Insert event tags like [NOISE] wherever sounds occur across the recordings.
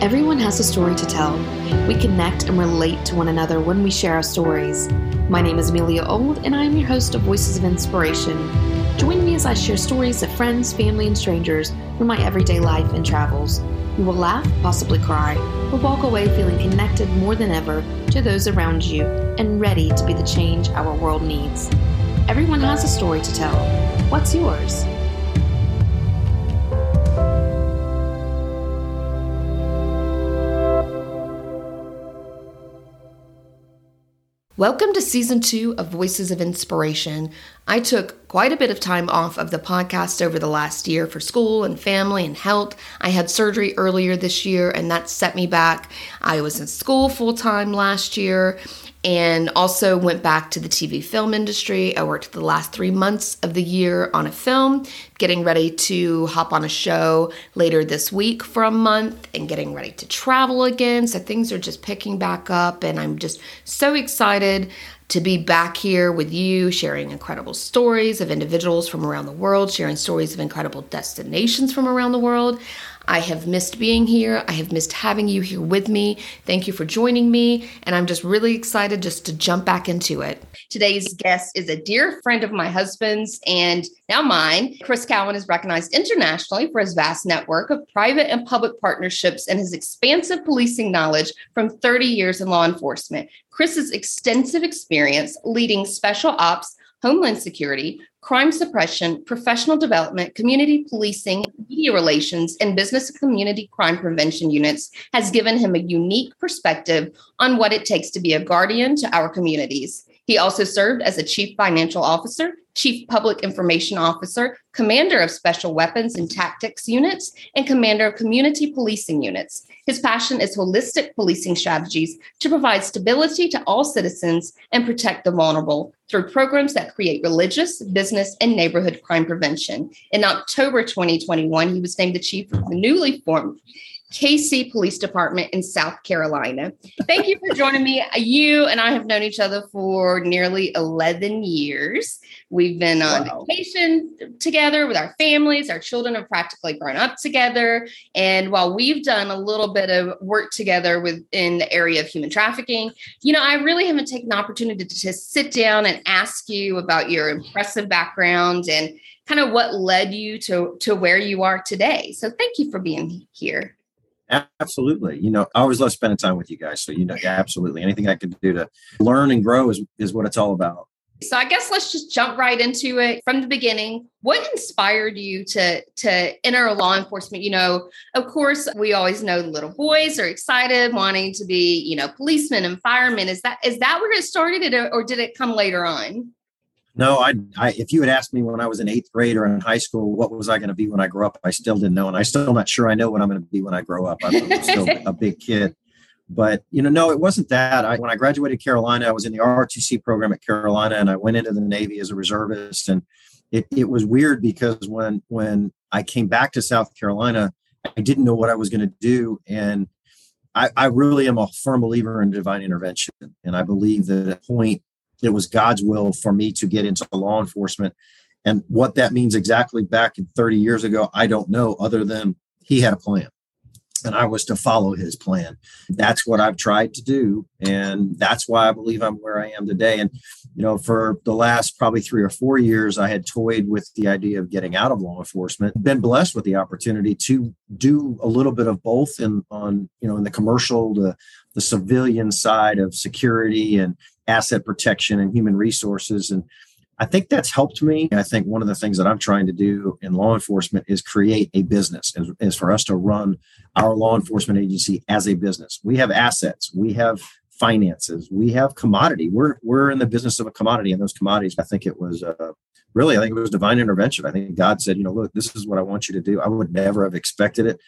Everyone has a story to tell. We connect and relate to one another when we share our stories. My name is Amelia Old, and I am your host of Voices of Inspiration. Join me as I share stories of friends, family, and strangers from my everyday life and travels. You will laugh, possibly cry, or walk away feeling connected more than ever to those around you and ready to be the change our world needs. Everyone has a story to tell. What's yours? Welcome to season two of Voices of Inspiration. I took quite a bit of time off of the podcast over the last year for school and family and health. I had surgery earlier this year, and that set me back. I was in school full time last year, and also went back to the TV film industry. I worked the last three months of the year on a film, getting ready to hop on a show later this week for a month and getting ready to travel again. So things are just picking back up, and I'm just so excited to be back here with you, sharing incredible stories of individuals from around the world, sharing stories of incredible destinations from around the world. I have missed being here. I have missed having you here with me. Thank you for joining me. And I'm just really excited just to jump back into it. Today's guest is a dear friend of my husband's and now mine. Chris Cowan is recognized internationally for his vast network of private and public partnerships and his expansive policing knowledge from 30 years in law enforcement. Chris's extensive experience leading special ops Homeland Security, crime suppression, professional development, community policing, media relations, and business and community crime prevention units has given him a unique perspective on what it takes to be a guardian to our communities. He also served as a chief financial officer, chief public information officer, commander of special weapons and tactics units, and commander of community policing units. His passion is holistic policing strategies to provide stability to all citizens and protect the vulnerable through programs that create religious, business, and neighborhood crime prevention. In October 2021, he was named the chief of the newly formed Cayce Police Department in South Carolina. Thank you for joining me. You and I have known each other for nearly 11 years. We've been on wow. vacation together with our families. Our children have practically grown up together. And while we've done a little bit of work together within the area of human trafficking, you know, I really haven't taken the opportunity to, to sit down and ask you about your impressive background and kind of what led you to, to where you are today. So thank you for being here. Absolutely. You know, I always love spending time with you guys. So, you know, absolutely. Anything I can do to learn and grow is, is what it's all about. So I guess let's just jump right into it from the beginning. What inspired you to to enter law enforcement? You know, of course, we always know little boys are excited, wanting to be, you know, policemen and firemen. Is that is that where it started, or did it come later on? No, I, I, if you had asked me when I was in eighth grade or in high school, what was I going to be when I grow up? I still didn't know, and I still not sure I know what I'm going to be when I grow up. I'm still [LAUGHS] a big kid, but you know, no, it wasn't that. I, when I graduated Carolina, I was in the ROTC program at Carolina, and I went into the Navy as a reservist, and it, it was weird because when when I came back to South Carolina, I didn't know what I was going to do, and I, I really am a firm believer in divine intervention, and I believe that at a point it was God's will for me to get into law enforcement. And what that means exactly back in 30 years ago, I don't know, other than he had a plan and I was to follow his plan. That's what I've tried to do. And that's why I believe I'm where I am today. And, you know, for the last probably three or four years, I had toyed with the idea of getting out of law enforcement, been blessed with the opportunity to do a little bit of both in on, you know, in the commercial, the, the civilian side of security and asset protection and human resources. And I think that's helped me. I think one of the things that I'm trying to do in law enforcement is create a business, is, is for us to run our law enforcement agency as a business. We have assets, we have finances, we have commodity. We're we're in the business of a commodity, and those commodities. I think it was uh, really, I think it was divine intervention. I think God said, you know, look, this is what I want you to do. I would never have expected it.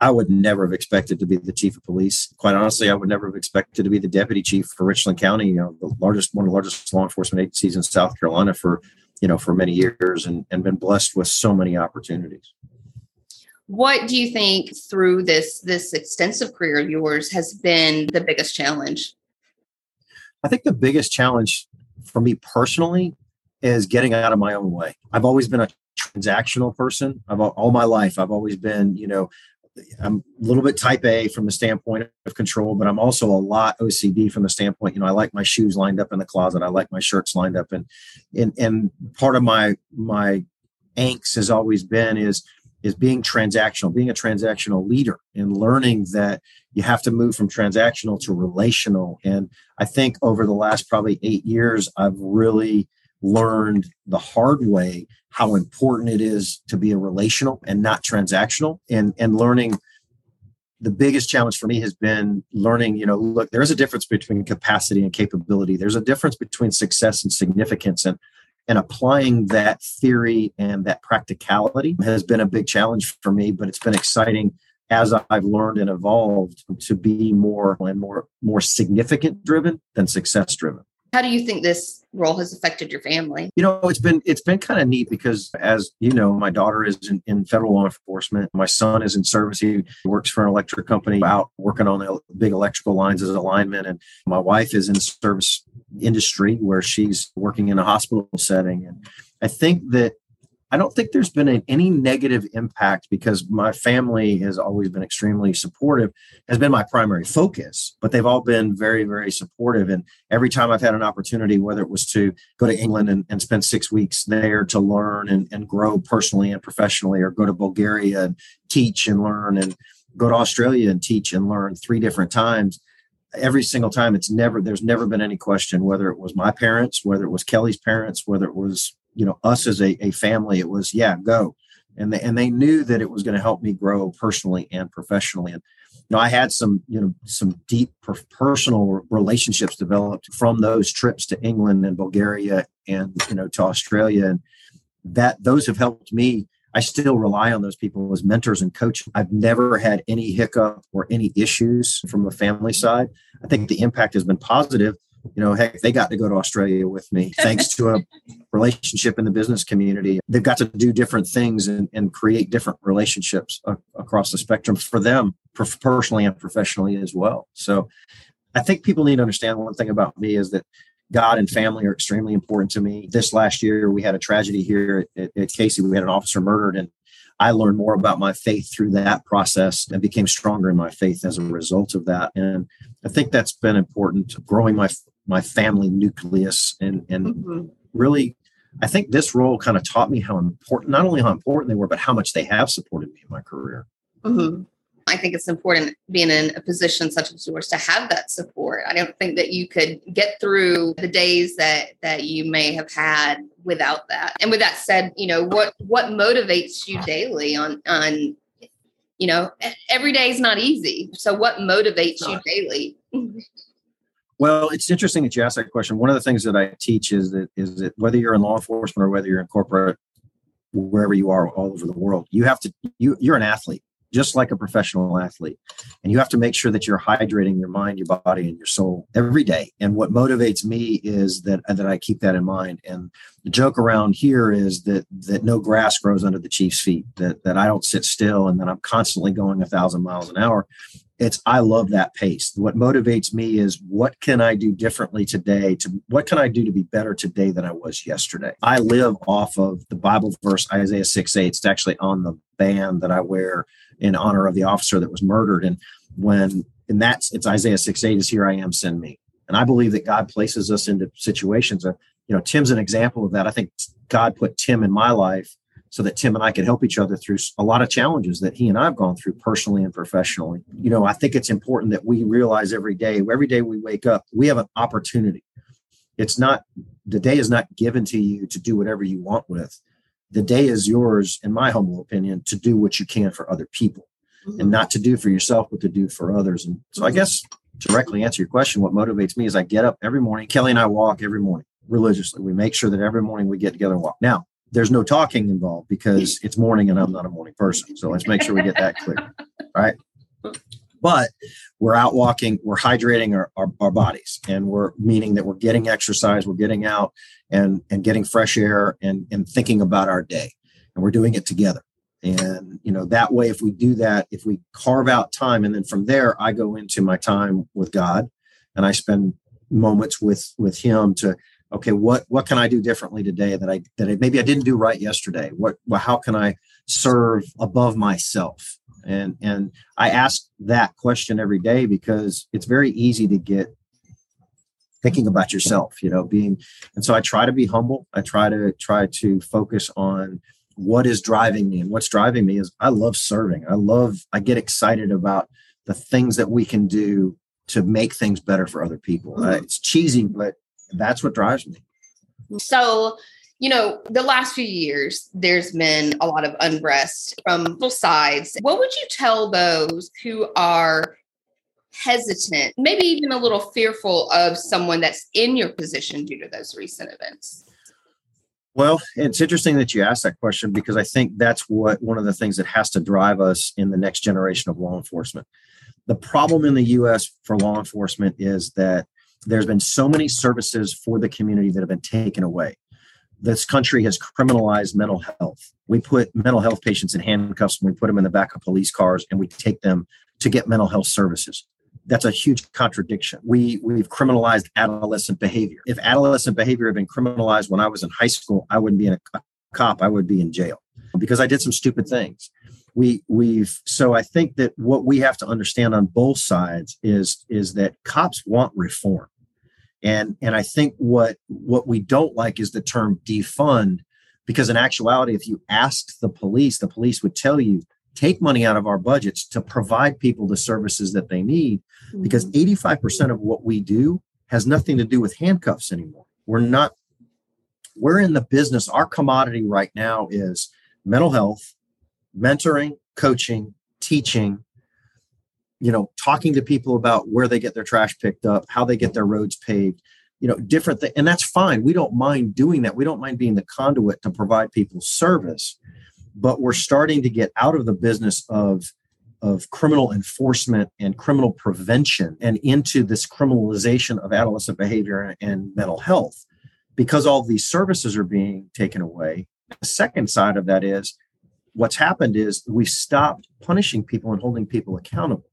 I would never have expected to be the chief of police. Quite honestly, I would never have expected to be the deputy chief for Richland County, you know, the largest, one of the largest law enforcement agencies in South Carolina for, you know, for many years and, and been blessed with so many opportunities. What do you think through this this extensive career of yours has been the biggest challenge? I think the biggest challenge for me personally is getting out of my own way. I've always been a transactional person. I've all my life. I've always been, you know, I'm a little bit type A from the standpoint of control, but I'm also a lot OCD from the standpoint, you know, I like my shoes lined up in the closet. I like my shirts lined up. And and and part of my my angst has always been is is being transactional, being a transactional leader and learning that you have to move from transactional to relational. And I think over the last probably eight years, I've really learned the hard way how important it is to be a relational and not transactional. And and learning the biggest challenge for me has been learning you know look there's a difference between capacity and capability. There's a difference between success and significance. And and applying that theory and that practicality has been a big challenge for me but it's been exciting as i've learned and evolved to be more and more more significant driven than success driven how do you think this role has affected your family? You know, it's been it's been kind of neat because as you know, my daughter is in, in, federal law enforcement. My son is in service. He works for an electric company out working on the big electrical lines as a lineman. And my wife is in service industry where she's working in a hospital setting. And I think that I don't think there's been any negative impact because my family has always been extremely supportive, has been my primary focus, but they've all been very, very supportive. And every time I've had an opportunity, whether it was to go to England and, and spend six weeks there to learn and, and grow personally and professionally, or go to Bulgaria and teach and learn, and go to Australia and teach and learn three different times, every single time it's never there's never been any question whether it was my parents whether it was kelly's parents whether it was you know us as a, a family it was yeah go. And they, and they knew that it was going to help me grow personally and professionally. And you know i had some you know some deep personal relationships developed from those trips to england and bulgaria and you know to australia. And that those have helped me. I still rely on those people as mentors and coaches. I've never had any hiccup or any issues from the family side. I think the impact has been positive you know, heck, they got to go to Australia with me [LAUGHS] thanks to a relationship in the business community. They've got to do different things and, and create different relationships a, across the spectrum for them, personally and professionally as well. So I think people need to understand one thing about me is that God and family are extremely important to me. This last year, we had a tragedy here at, at Cayce. We had an officer murdered, and I learned more about my faith through that process and became stronger in my faith as a result of that. And I think that's been important, to growing my my family nucleus and and mm-hmm. really I think this role kind of taught me how important, not only how important they were, but how much they have supported me in my career. Mm-hmm. I think it's important being in a position such as yours to have that support. I don't think that you could get through the days that that you may have had without that. And with that said, you know what what motivates you daily on on you know every day is not easy. So what motivates you daily? Well, it's interesting that you ask that question. One of the things that I teach is that is that whether you're in law enforcement or whether you're in corporate, wherever you are all over the world, you have to you you're an athlete, just like a professional athlete, and you have to make sure that you're hydrating your mind, your body, and your soul every day. And what motivates me is that that I keep that in mind. And the joke around here is that that no grass grows under the chief's feet. That that I don't sit still, and that I'm constantly going a thousand miles an hour. It's i love that pace. What motivates me is what can i do differently today to what can i do to be better today than i was yesterday? I live off of the bible verse isaiah 6 8 it's actually on the band that i wear in honor of the officer that was murdered. And when and that's it's isaiah 6 8 is here i am send me. And i believe that god places us into situations of you know tim's an example of that i think god put tim in my life so that Tim and I could help each other through a lot of challenges that he and I've gone through personally and professionally. You know, I think it's important that we realize every day, every day we wake up, we have an opportunity. It's not, the day is not given to you to do whatever you want with. The day is yours, in my humble opinion, to do what you can for other people mm-hmm. and not to do for yourself, but to do for others. And so I guess directly answer your question, what motivates me is I get up every morning. Kelly and I walk every morning religiously. We make sure that every morning we get together and walk. Now, there's no talking involved because it's morning and I'm not a morning person. So let's make sure we get that clear. Right. But we're out walking, we're hydrating our, our, our, bodies, and we're meaning that we're getting exercise, we're getting out and, and getting fresh air and, and thinking about our day. And we're doing it together. And you know, that way, if we do that, if we carve out time, and then from there I go into my time with God and I spend moments with with him to okay what what can i do differently today that i that I, maybe i didn't do right yesterday what well, how can i serve above myself And and I ask that question every day because it's very easy to get thinking about yourself, you know, being and so I try to be humble. I try to try to focus on what is driving me and what's driving me is I love serving. I love I get excited about the things that we can do to make things better for other people. Uh, it's cheesy, but that's what drives me. So, you know, the last few years, there's been a lot of unrest from both sides. What would you tell those who are hesitant, maybe even a little fearful of someone that's in your position due to those recent events? Well, it's interesting that you asked that question because I think that's what one of the things that has to drive us in the next generation of law enforcement. The problem in the US for law enforcement is that there's been so many services for the community that have been taken away. This country has criminalized mental health. We put mental health patients in handcuffs and we put them in the back of police cars and we take them to get mental health services. That's a huge contradiction. We we've criminalized adolescent behavior. If adolescent behavior had been criminalized when I was in high school, I wouldn't be in a cop. I would be in jail because I did some stupid things we we've so i think that what we have to understand on both sides is is that cops want reform and and i think what what we don't like is the term defund because in actuality if you asked the police the police would tell you take money out of our budgets to provide people the services that they need mm-hmm. because 85% of what we do has nothing to do with handcuffs anymore we're not we're in the business our commodity right now is mental health mentoring, coaching, teaching, you know, talking to people about where they get their trash picked up, how they get their roads paved, you know, different things. And that's fine. We don't mind doing that. We don't mind being the conduit to provide people service. But we're starting to get out of the business of of criminal enforcement and criminal prevention and into this criminalization of adolescent behavior and mental health because all these services are being taken away. The second side of that is what's happened is we've stopped punishing people and holding people accountable,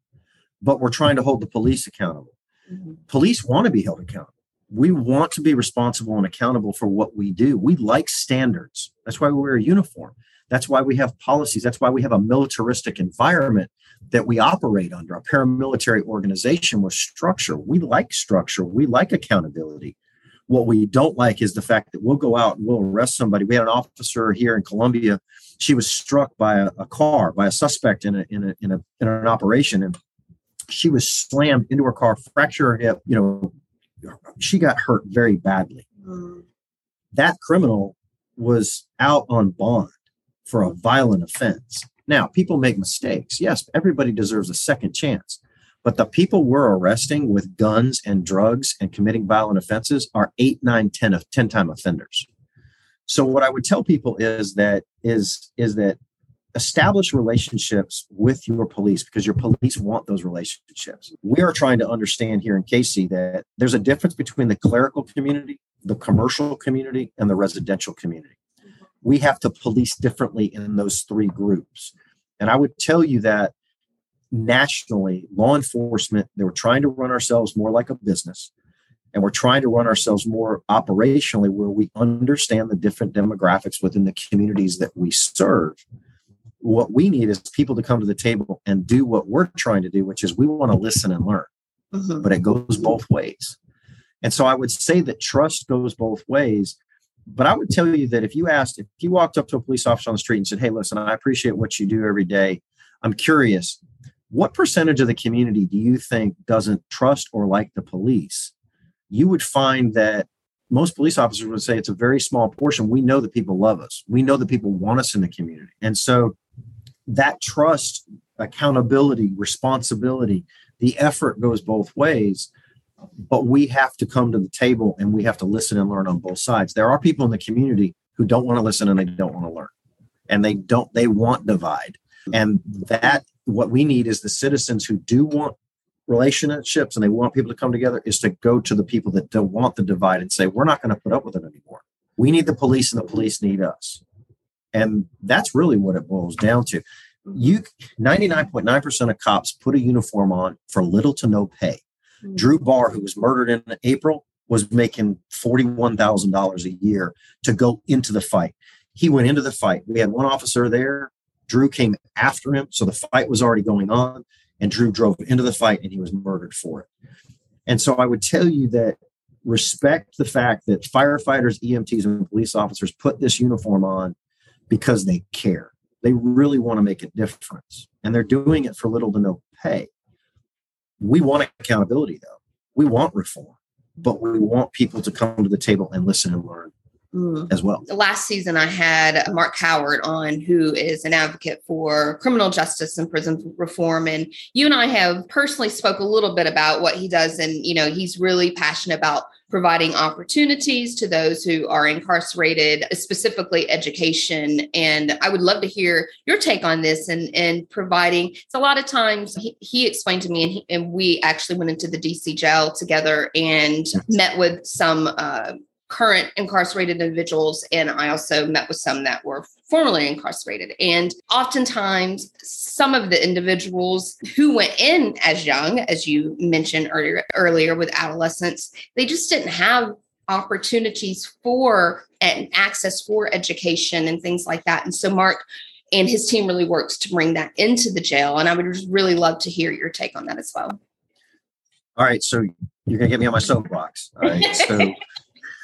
but we're trying to hold the police accountable. Mm-hmm. Police want to be held accountable. We want to be responsible and accountable for what we do. We like standards. That's why we wear a uniform. That's why we have policies. That's why we have a militaristic environment that we operate under, a paramilitary organization with structure. We like structure. We like accountability. What we don't like is the fact that we'll go out and we'll arrest somebody. We had an officer here in Columbia. She was struck by a, a car, by a suspect in a, in a in a in an operation, and she was slammed into her car, fractured her hip. You know, she got hurt very badly. Mm. That criminal was out on bond for a violent offense. Now, people make mistakes. Yes, everybody deserves a second chance. But the people we're arresting with guns and drugs and committing violent offenses are eight, nine, 10 of 10 time offenders. So what I would tell people is that is is that establish relationships with your police because your police want those relationships. We are trying to understand here in Cayce that there's a difference between the clerical community, the commercial community, and the residential community. Mm-hmm. We have to police differently in those three groups. And I would tell you that nationally, law enforcement, they were trying to run ourselves more like a business. And we're trying to run ourselves more operationally where we understand the different demographics within the communities that we serve. What we need is people to come to the table and do what we're trying to do, which is we want to listen and learn. Mm-hmm. But it goes both ways. And so I would say that trust goes both ways. But I would tell you that if you asked, if you walked up to a police officer on the street and said, Hey, listen, I appreciate what you do every day. I'm curious, what percentage of the community do you think doesn't trust or like the police? You would find that most police officers would say it's a very small portion. We know that people love us. We know that people want us in the community. And so that trust, accountability, responsibility, the effort goes both ways. But we have to come to the table and we have to listen and learn on both sides. There are people in the community who don't want to listen and they don't want to learn. And they don't, they want divide. And that what we need is the citizens who do want relationships and they want people to come together is to go to the people that don't want the divide and say we're not going to put up with it anymore we need the police and the police need us and that's really what it boils down to you 99.9% of cops put a uniform on for little to no pay mm-hmm. drew barr who was murdered in april was making $41000 a year to go into the fight he went into the fight we had one officer there Drew came after him. So the fight was already going on, and Drew drove into the fight and he was murdered for it. And so I would tell you that respect the fact that firefighters, EMTs, and police officers put this uniform on because they care. They really want to make a difference, and they're doing it for little to no pay. We want accountability, though. We want reform, but we want people to come to the table and listen and learn mm. as well. Last season, I had Mark Howard on, who is an advocate for criminal justice and prison reform. And you and I have personally spoke a little bit about what he does. And, you know, he's really passionate about providing opportunities to those who are incarcerated, specifically education. And I would love to hear your take on this and, and providing. It's a lot of times he, he explained to me, and, he, and we actually went into the DC jail together and met with some uh, current incarcerated individuals and i also met with some that were formerly incarcerated. And oftentimes some of the individuals who went in as young as you mentioned earlier earlier with adolescents they just didn't have opportunities for and access for education and things like that. And so mark and his team really works to bring that into the jail and i would really love to hear your take on that as well. All right so you're going to get me on my soapbox all right? So [LAUGHS]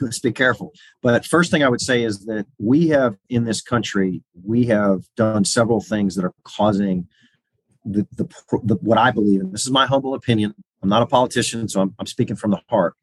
let's [LAUGHS] be careful. But first thing I would say is that we have in this country, we have done several things that are causing the, the, the what I believe, and this is my humble opinion. I'm not a politician, so I'm, I'm speaking from the heart.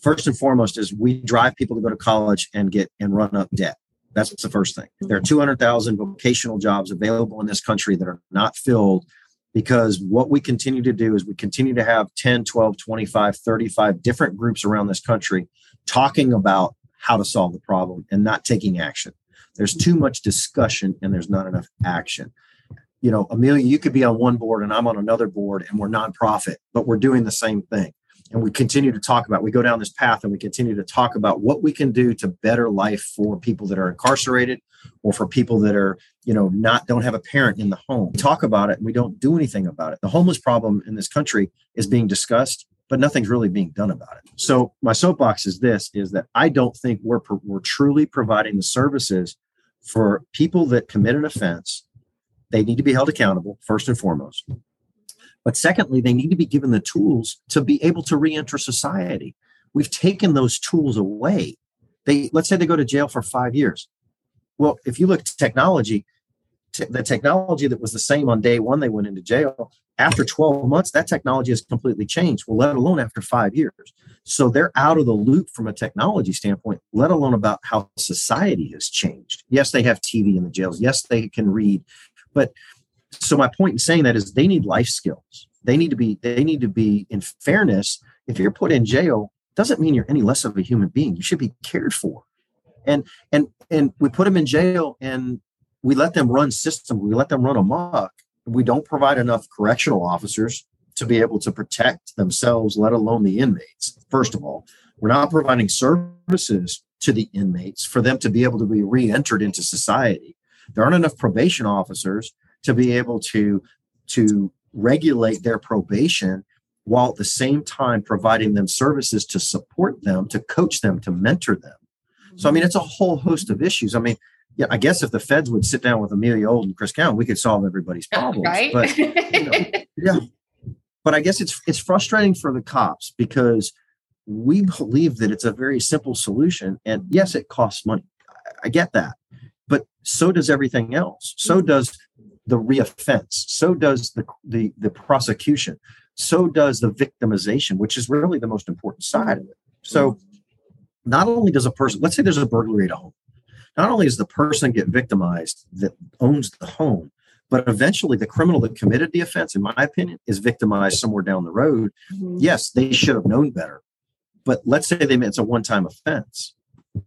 First and foremost is we drive people to go to college and get and run up debt. That's the first thing. There are mm-hmm. 200,000 vocational jobs available in this country that are not filled because what we continue to do is we continue to have 10 12 25 35 different groups around this country talking about how to solve the problem and not taking action. There's too much discussion and there's not enough action. You know amelia you could be on one board and i'm on another board and we're nonprofit but we're doing the same thing. And we continue to talk about we go down this path and we continue to talk about what we can do to better life for people that are incarcerated or for people that are you know not don't have a parent in the home. We talk about it and we don't do anything about it. The homeless problem in this country is being discussed but nothing's really being done about it so my soapbox is this is that i don't think we're we're truly providing the services for people that commit an offense they need to be held accountable first and foremost but secondly, they need to be given the tools to be able to reenter society. We've taken those tools away. They let's say they go to jail for five years. Well, if you look at technology, the technology that was the same on day one they went into jail, after 12 months, that technology has completely changed. Well, let alone after five years. So they're out of the loop from a technology standpoint, let alone about how society has changed. Yes, they have TV in the jails. Yes, they can read, but so my point in saying that is they need life skills they need to be they need to be in fairness if you're put in jail doesn't mean you're any less of a human being you should be cared for and and and we put them in jail and we let them run systems we let them run amok. We don't provide enough correctional officers to be able to protect themselves let alone the inmates first of all. We're not providing services to the inmates for them to be able to be re-entered into society. There aren't enough probation officers to be able to to regulate their probation while at the same time providing them services to support them to coach them to mentor them. So i mean it's a whole host of issues. I mean yeah i guess if the feds would sit down with amelia old and chris cowan we could solve everybody's [LAUGHS] problems right? but you know, [LAUGHS] yeah but i guess it's it's frustrating for the cops because we believe that it's a very simple solution and yes it costs money i get that but so does everything else so mm-hmm. does the reoffense. So does the, the, the prosecution. So does the victimization, which is really the most important side of it. So not only does a person, let's say there's a burglary at home, not only does the person get victimized that owns the home, but eventually the criminal that committed the offense, in my opinion, is victimized somewhere down the road. Mm-hmm. Yes, they should have known better. But let's say they it's a one-time offense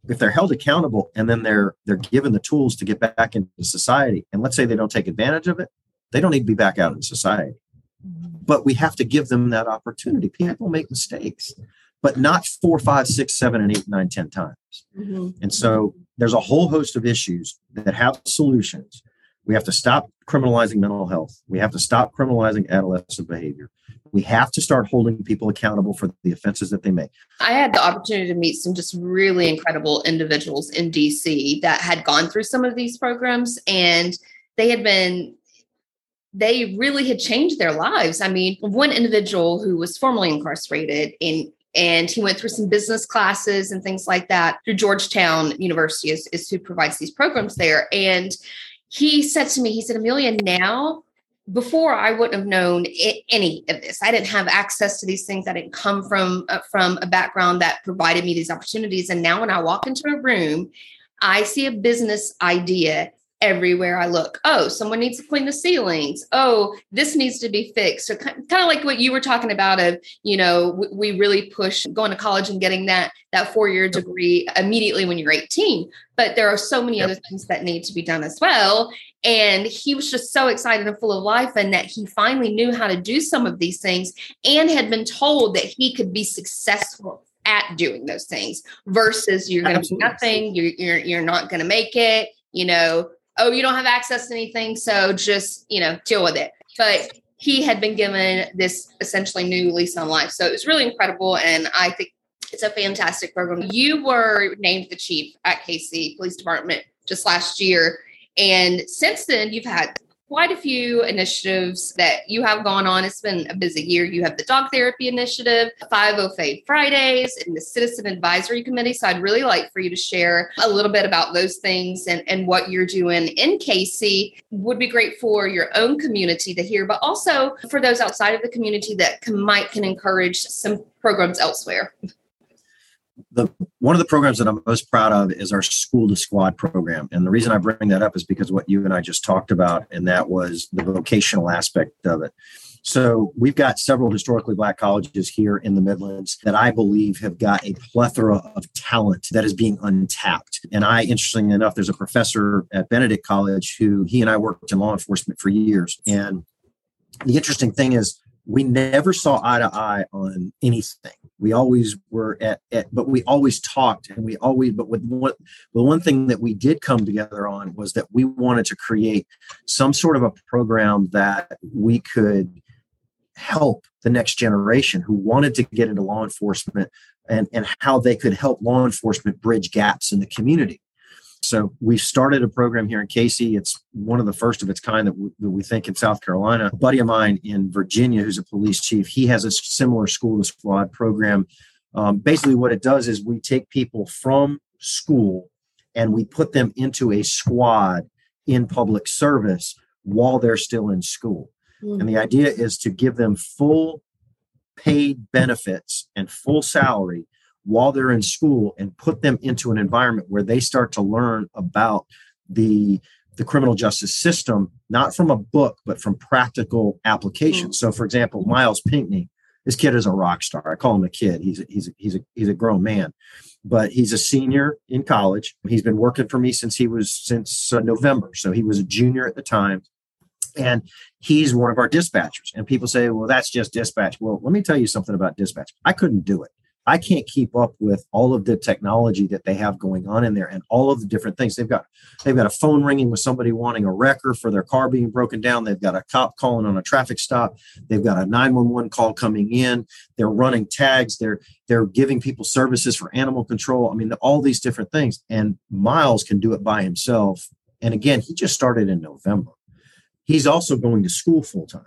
if they're held accountable and then they're they're given the tools to get back into society and let's say they don't take advantage of it they don't need to be back out in society but we have to give them that opportunity people make mistakes but not four five six seven and eight nine ten times mm-hmm. and so there's a whole host of issues that have solutions we have to stop criminalizing mental health we have to stop criminalizing adolescent behavior we have to start holding people accountable for the offenses that they make. I had the opportunity to meet some just really incredible individuals in DC that had gone through some of these programs and they had been they really had changed their lives. I mean, one individual who was formerly incarcerated in and he went through some business classes and things like that through Georgetown University is, is who provides these programs there. And he said to me, he said, Amelia, now before I wouldn't have known any of this. I didn't have access to these things. I didn't come from uh, from a background that provided me these opportunities. And now when I walk into a room, I see a business idea everywhere I look. Oh, someone needs to clean the ceilings. Oh, this needs to be fixed. So kind of like what you were talking about of, you know, we really push going to college and getting that that four-year degree immediately when you're 18. But there are so many yep. other things that need to be done as well. And he was just so excited and full of life, and that he finally knew how to do some of these things and had been told that he could be successful at doing those things versus you're going to be nothing, you're, you're, you're not going to make it, you know, oh, you don't have access to anything. So just, you know, deal with it. But he had been given this essentially new lease on life. So it was really incredible. And I think it's a fantastic program. You were named the chief at Cayce Police Department just last year. And since then, you've had quite a few initiatives that you have gone on. It's been a busy year. You have the Dog Therapy Initiative, 50 Fridays, and the Citizen Advisory Committee. So I'd really like for you to share a little bit about those things and, and what you're doing in Cayce. Would be great for your own community to hear, but also for those outside of the community that can, might can encourage some programs elsewhere the one of the programs that I'm most proud of is our school to squad program. And the reason I bring that up is because what you and I just talked about, and that was the vocational aspect of it. So we've got several historically black colleges here in the Midlands that I believe have got a plethora of talent that is being untapped. And I, interestingly enough, there's a professor at Benedict College who he and I worked in law enforcement for years. And the interesting thing is we never saw eye to eye on anything. We always were at, at but we always talked and we always, but with what, the one thing that we did come together on was that we wanted to create some sort of a program that we could help the next generation who wanted to get into law enforcement and, and how they could help law enforcement bridge gaps in the community. So we've started a program here in Cayce. It's one of the first of its kind that we, that we, think in South Carolina. A buddy of mine in Virginia, who's a police chief, he has a similar school to squad program. Um, basically, what it does is we take people from school and we put them into a squad in public service while they're still in school. Mm-hmm. And the idea is to give them full paid benefits and full salary while they're in school and put them into an environment where they start to learn about the the criminal justice system not from a book but from practical application. So for example miles pinckney this kid is a rock star. I call him a kid. He's a, he's a, he's a, he's a grown man but he's a senior in college. He's been working for me since he was since uh, november. So he was a junior at the time and he's one of our dispatchers. And people say well that's just dispatch. Well let me tell you something about dispatch. I couldn't do it I can't keep up with all of the technology that they have going on in there and all of the different things. They've got they've got a phone ringing with somebody wanting a wrecker for their car being broken down. They've got a cop calling on a traffic stop. They've got a 911 call coming in. They're running tags. They're they're giving people services for animal control. I mean, all these different things. And Miles can do it by himself. And again, he just started in November. He's also going to school full time.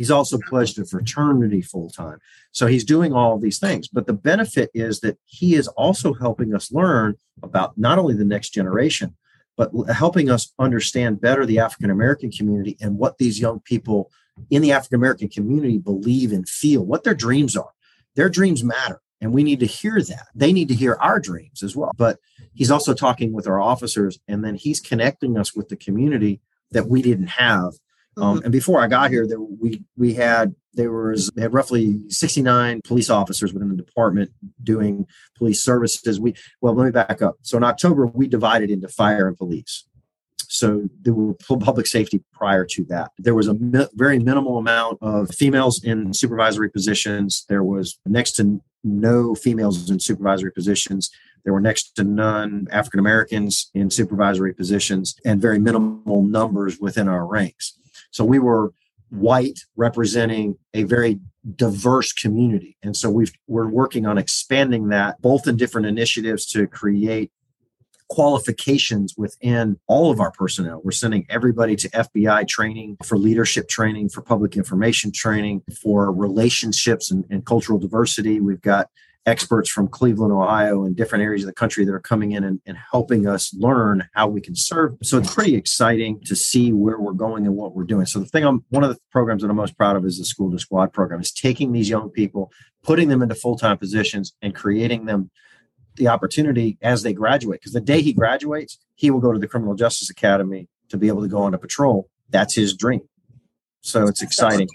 He's also pledged a fraternity full time. So he's doing all these things. But the benefit is that he is also helping us learn about not only the next generation, but helping us understand better the African American community and what these young people in the African American community believe and feel, what their dreams are. Their dreams matter. And we need to hear that. They need to hear our dreams as well. But he's also talking with our officers, and then he's connecting us with the community that we didn't have um, mm-hmm. and before I got here, there we we had there was had roughly 69 police officers within the department doing police services. We well, let me back up. So in October, we divided into fire and police. So there were public safety prior to that. There was a mi- very minimal amount of females in supervisory positions. There was next to no females in supervisory positions. There were next to none African Americans in supervisory positions and very minimal numbers within our ranks. So we were white representing a very diverse community. And so we've, we're working on expanding that both in different initiatives to create qualifications within all of our personnel. We're sending everybody to FBI training for leadership training, for public information training, for relationships and, and cultural diversity. We've got experts from Cleveland, Ohio, and different areas of the country that are coming in and, and, helping us learn how we can serve. So it's pretty exciting to see where we're going and what we're doing. So the thing I'm one of the programs that I'm most proud of is the School to Squad program, is taking these young people, putting them into full-time positions and creating them the opportunity as they graduate. Because the day he graduates, he will go to the Criminal Justice Academy to be able to go on a patrol. That's his dream. So it's exciting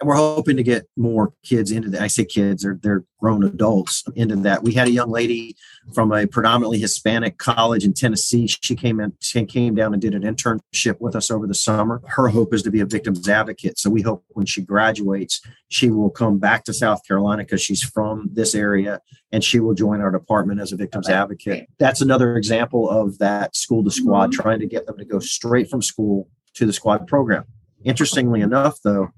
and we're hoping to get more kids into that. I say kids, they're, they're grown adults into that. We had a young lady from a predominantly Hispanic college in Tennessee. She came in, she came down and did an internship with us over the summer. Her hope is to be a victim's advocate. So we hope when she graduates, she will come back to South Carolina because she's from this area and she will join our department as a victim's okay. advocate. That's another example of that school to squad, mm-hmm. trying to get them to go straight from school to the squad program. Interestingly enough, though,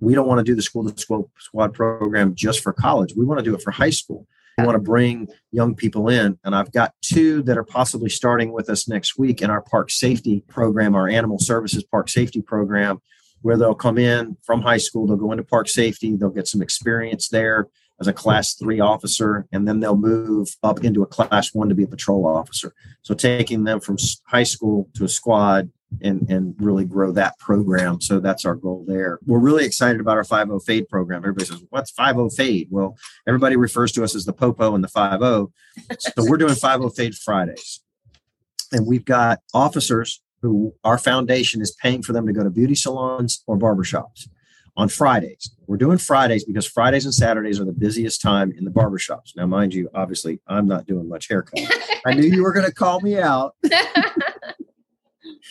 we don't want to do the school to squad program just for college. We want to do it for high school. We want to bring young people in. And I've got two that are possibly starting with us next week in our park safety program, our animal services park safety program, where they'll come in from high school, they'll go into park safety, they'll get some experience there as a class three officer, and then they'll move up into a class one to be a patrol officer. So taking them from high school to a squad and and really grow that program. So that's our goal there. We're really excited about our 50 Fade program. Everybody says, "What's 50 Fade?" Well, everybody refers to us as the Popo and the 50. [LAUGHS] So we're doing 50 Fade Fridays. And we've got officers who our foundation is paying for them to go to beauty salons or barbershops on Fridays. We're doing Fridays because Fridays and Saturdays are the busiest time in the barbershops. Now, mind you, obviously, I'm not doing much haircut. [LAUGHS] I knew you were going to call me out. [LAUGHS]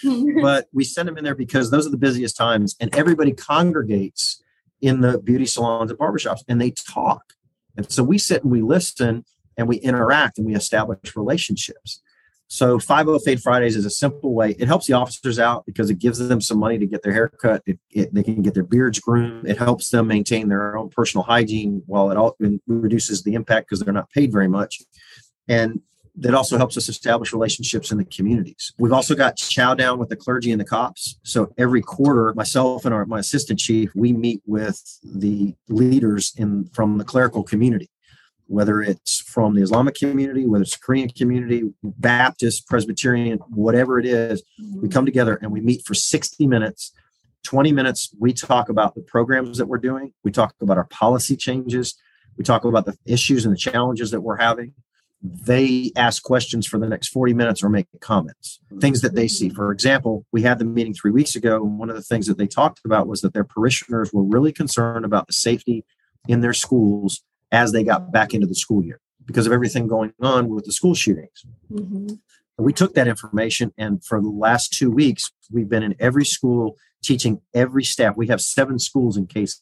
[LAUGHS] but we send them in there because those are the busiest times and everybody congregates in the beauty salons and barbershops and they talk. And so we sit and we listen and we interact and we establish relationships. So 50 Fade Fridays is a simple way. It helps the officers out because it gives them some money to get their hair cut. It, it, they can get their beards groomed. It helps them maintain their own personal hygiene while it all reduces the impact because they're not paid very much. And that also helps us establish relationships in the communities. We've also got chow down with the clergy and the cops. So every quarter, myself and our, my assistant chief, we meet with the leaders in from the clerical community, whether it's from the Islamic community, whether it's Korean community, Baptist, Presbyterian, whatever it is, we come together and we meet for 60 minutes. 20 minutes, we talk about the programs that we're doing. We talk about our policy changes. We talk about the issues and the challenges that we're having they ask questions for the next 40 minutes or make comments, things that they see. For example, we had the meeting three weeks ago. And one of the things that they talked about was that their parishioners were really concerned about the safety in their schools as they got back into the school year because of everything going on with the school shootings. Mm-hmm. We took that information, and for the last two weeks, we've been in every school teaching every staff. We have seven schools in Cayce.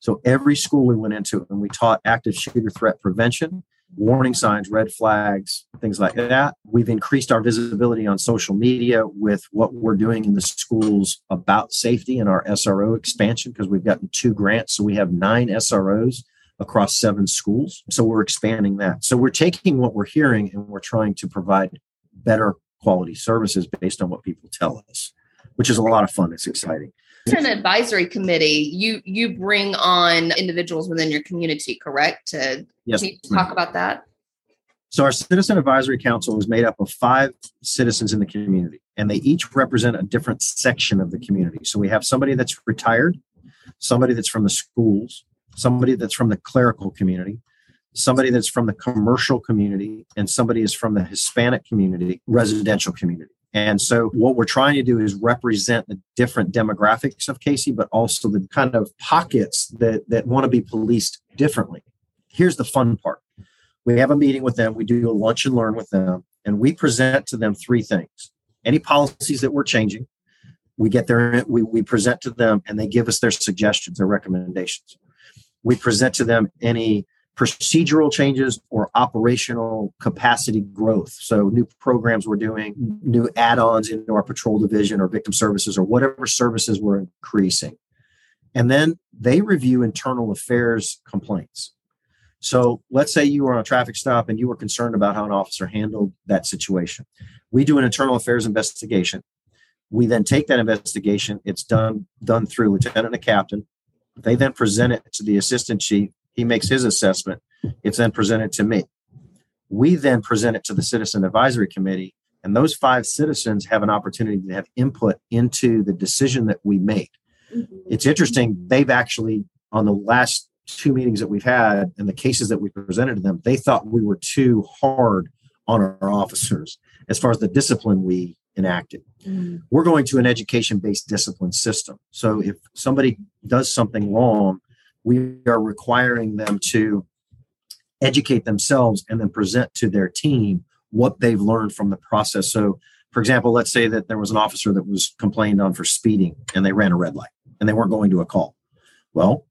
So every school we went into and we taught active shooter threat prevention warning signs, red flags, things like that. We've increased our visibility on social media with what we're doing in the schools about safety and our SRO expansion because we've gotten two grants. So we have nine SROs across seven schools. So we're expanding that. So we're taking what we're hearing and we're trying to provide better quality services based on what people tell us, which is a lot of fun. It's exciting an advisory committee. You you bring on individuals within your community correct to yes, talk about that? So our citizen advisory council is made up of five citizens in the community and they each represent a different section of the community. So we have somebody that's retired somebody that's from the schools somebody that's from the clerical community somebody that's from the commercial community and somebody is from the hispanic community residential community and so, what we're trying to do is represent the different demographics of Cayce, but also the kind of pockets that, that want to be policed differently. Here's the fun part we have a meeting with them, we do a lunch and learn with them, and we present to them three things any policies that we're changing. We get there, we, we present to them, and they give us their suggestions, their recommendations. We present to them any procedural changes or operational capacity growth. So, new programs we're doing, new add ons into our patrol division or victim services or whatever services we're increasing. And then they review internal affairs complaints. So let's say you were on a traffic stop and you were concerned about how an officer handled that situation. We do an internal affairs investigation. We then take that investigation. It's done done through lieutenant and a captain. They then present it to the assistant chief. He makes his assessment. It's then presented to me. We then present it to the citizen advisory committee, and those five citizens have an opportunity to have input into the decision that we made. Mm-hmm. It's interesting. They've actually on the last two meetings that we've had and the cases that we presented to them, they thought we were too hard on our officers as far as the discipline we enacted. Mm. We're going to an education based discipline system. So if somebody does something wrong, we are requiring them to educate themselves and then present to their team what they've learned from the process. So, for example, let's say that there was an officer that was complained on for speeding and they ran a red light and they weren't going to a call. Well,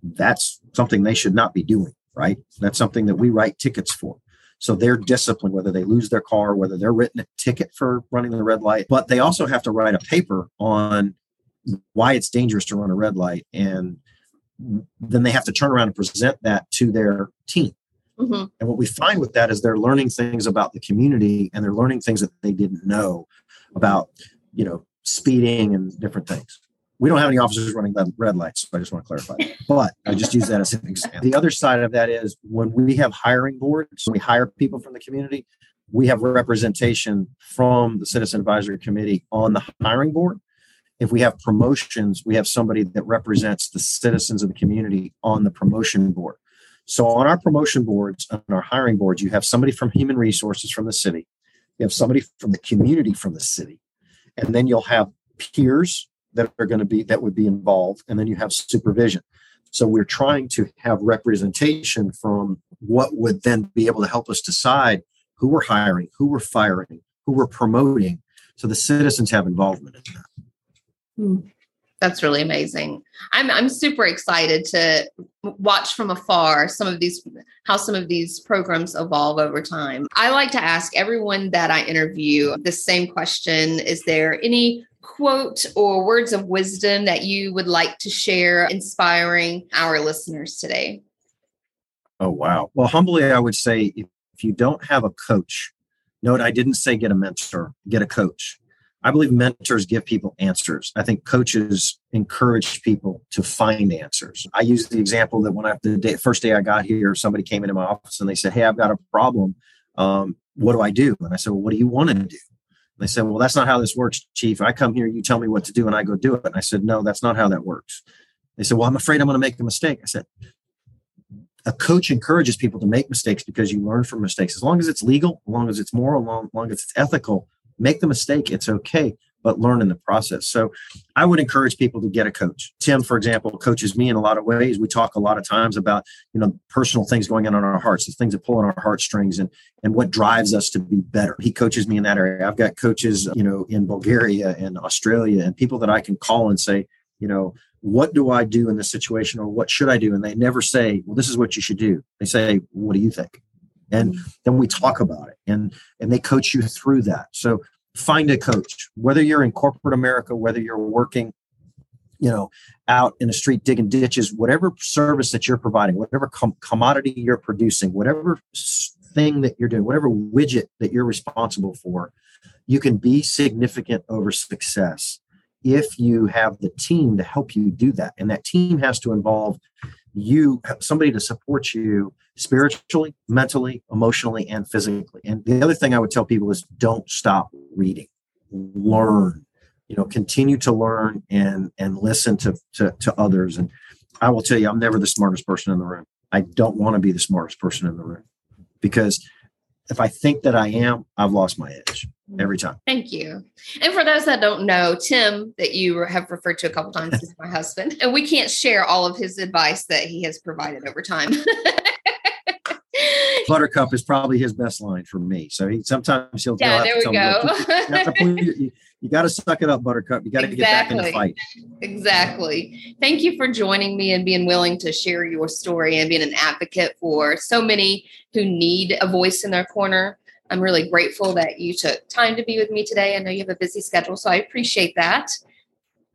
that's something they should not be doing, right? That's something that we write tickets for. So they're disciplined, whether they lose their car, whether they're written a ticket for running the red light, but they also have to write a paper on why it's dangerous to run a red light. And then they have to turn around and present that to their team. Mm-hmm. And what we find with that is they're learning things about the community and they're learning things that they didn't know about, you know, speeding and different things. We don't have any officers running the red lights. So I just want to clarify that. [LAUGHS] But I just use that as an example. The other side of that is when we have hiring boards, we hire people from the community, we have representation from the Citizen Advisory Committee on the hiring board. If we have promotions, we have somebody that represents the citizens of the community on the promotion board. So on our promotion boards, on our hiring boards, you have somebody from human resources from the city, you have somebody from the community from the city, and then you'll have peers that are going to be that would be involved and then you have supervision so we're trying to have representation from what would then be able to help us decide who we're hiring who we're firing who we're promoting so the citizens have involvement in that. Hmm. that's really amazing i'm i'm super excited to watch from afar some of these how some of these programs evolve over time i like to ask everyone that i interview the same question is there any quote or words of wisdom that you would like to share inspiring our listeners today? Oh, wow. Well, humbly, I would say if, if you don't have a coach, note I didn't say get a mentor, get a coach. I believe mentors give people answers. I think coaches encourage people to find answers. I use the example that when I the day, first day I got here, somebody came into my office and they said, "Hey, I've got a problem. Um, what do I do?" And I said, "Well, what do you want to do?" They said, Well, that's not how this works, Chief. I come here, you tell me what to do, and I go do it. And I said, No, that's not how that works. They said, Well, I'm afraid I'm going to make a mistake. I said, A coach encourages people to make mistakes because you learn from mistakes. As long as it's legal, as long as it's moral, as long as it's ethical, make the mistake. It's okay but learn in the process. So I would encourage people to get a coach. Tim, for example, coaches me in a lot of ways. We talk a lot of times about, you know, personal things going on in our hearts, the things that pull on our heartstrings and and what drives us to be better. He coaches me in that area. I've got coaches, you know, in Bulgaria and Australia and people that I can call and say, you know, what do I do in this situation or what should I do? And they never say, well, this is what you should do. They say, what do you think? And mm. then we talk about it and and they coach you through that so find a coach whether you're in corporate america whether you're working you know out in the street digging ditches whatever service that you're providing whatever com- commodity you're producing whatever thing that you're doing whatever widget that you're responsible for you can be significant over success if you have the team to help you do that and that team has to involve you somebody to support you spiritually, mentally, emotionally, and physically. And the other thing I would tell people is don't stop reading. Learn. You know, continue to learn and and listen to, to, to others. And I will tell you, I'm never the smartest person in the room. I don't want to be the smartest person in the room because if I think that I am, I've lost my edge every mm. time. Thank you. And for those that don't know, Tim, that you have referred to a couple times, is my husband, and we can't share all of his advice that he has provided over time. [LAUGHS] Buttercup is probably his best line for me. So he sometimes he'll yeah, there we go. you, you got to suck it up, Buttercup. You got to exactly. get back in the fight. Exactly. Thank you for joining me and being willing to share your story and being an advocate for so many who need a voice in their corner. I'm really grateful that you took time to be with me today. I know you have a busy schedule, so I appreciate that.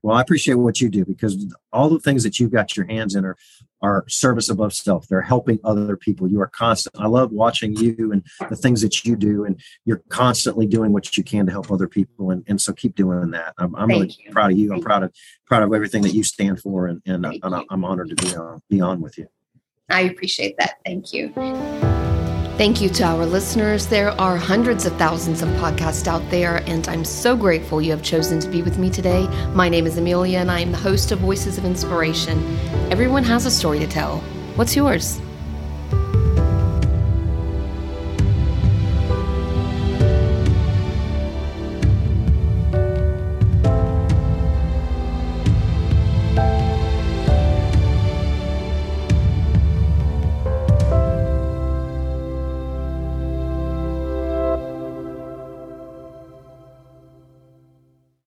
Well, I appreciate what you do because all the things that you've got your hands in are are service above self. They're helping other people. You are constant. I love watching you and the things that you do, and you're constantly doing what you can to help other people. And, and so keep doing that. I'm, I'm really you. proud of you. I'm proud of proud of everything that you stand for, and, and, and I'm honored to be on, be on with you. I appreciate that. Thank you. Thank you to our listeners. There are hundreds of thousands of podcasts out there, and I'm so grateful you have chosen to be with me today. My name is Amelia, and I am the host of Voices of Inspiration. Everyone has a story to tell. What's yours?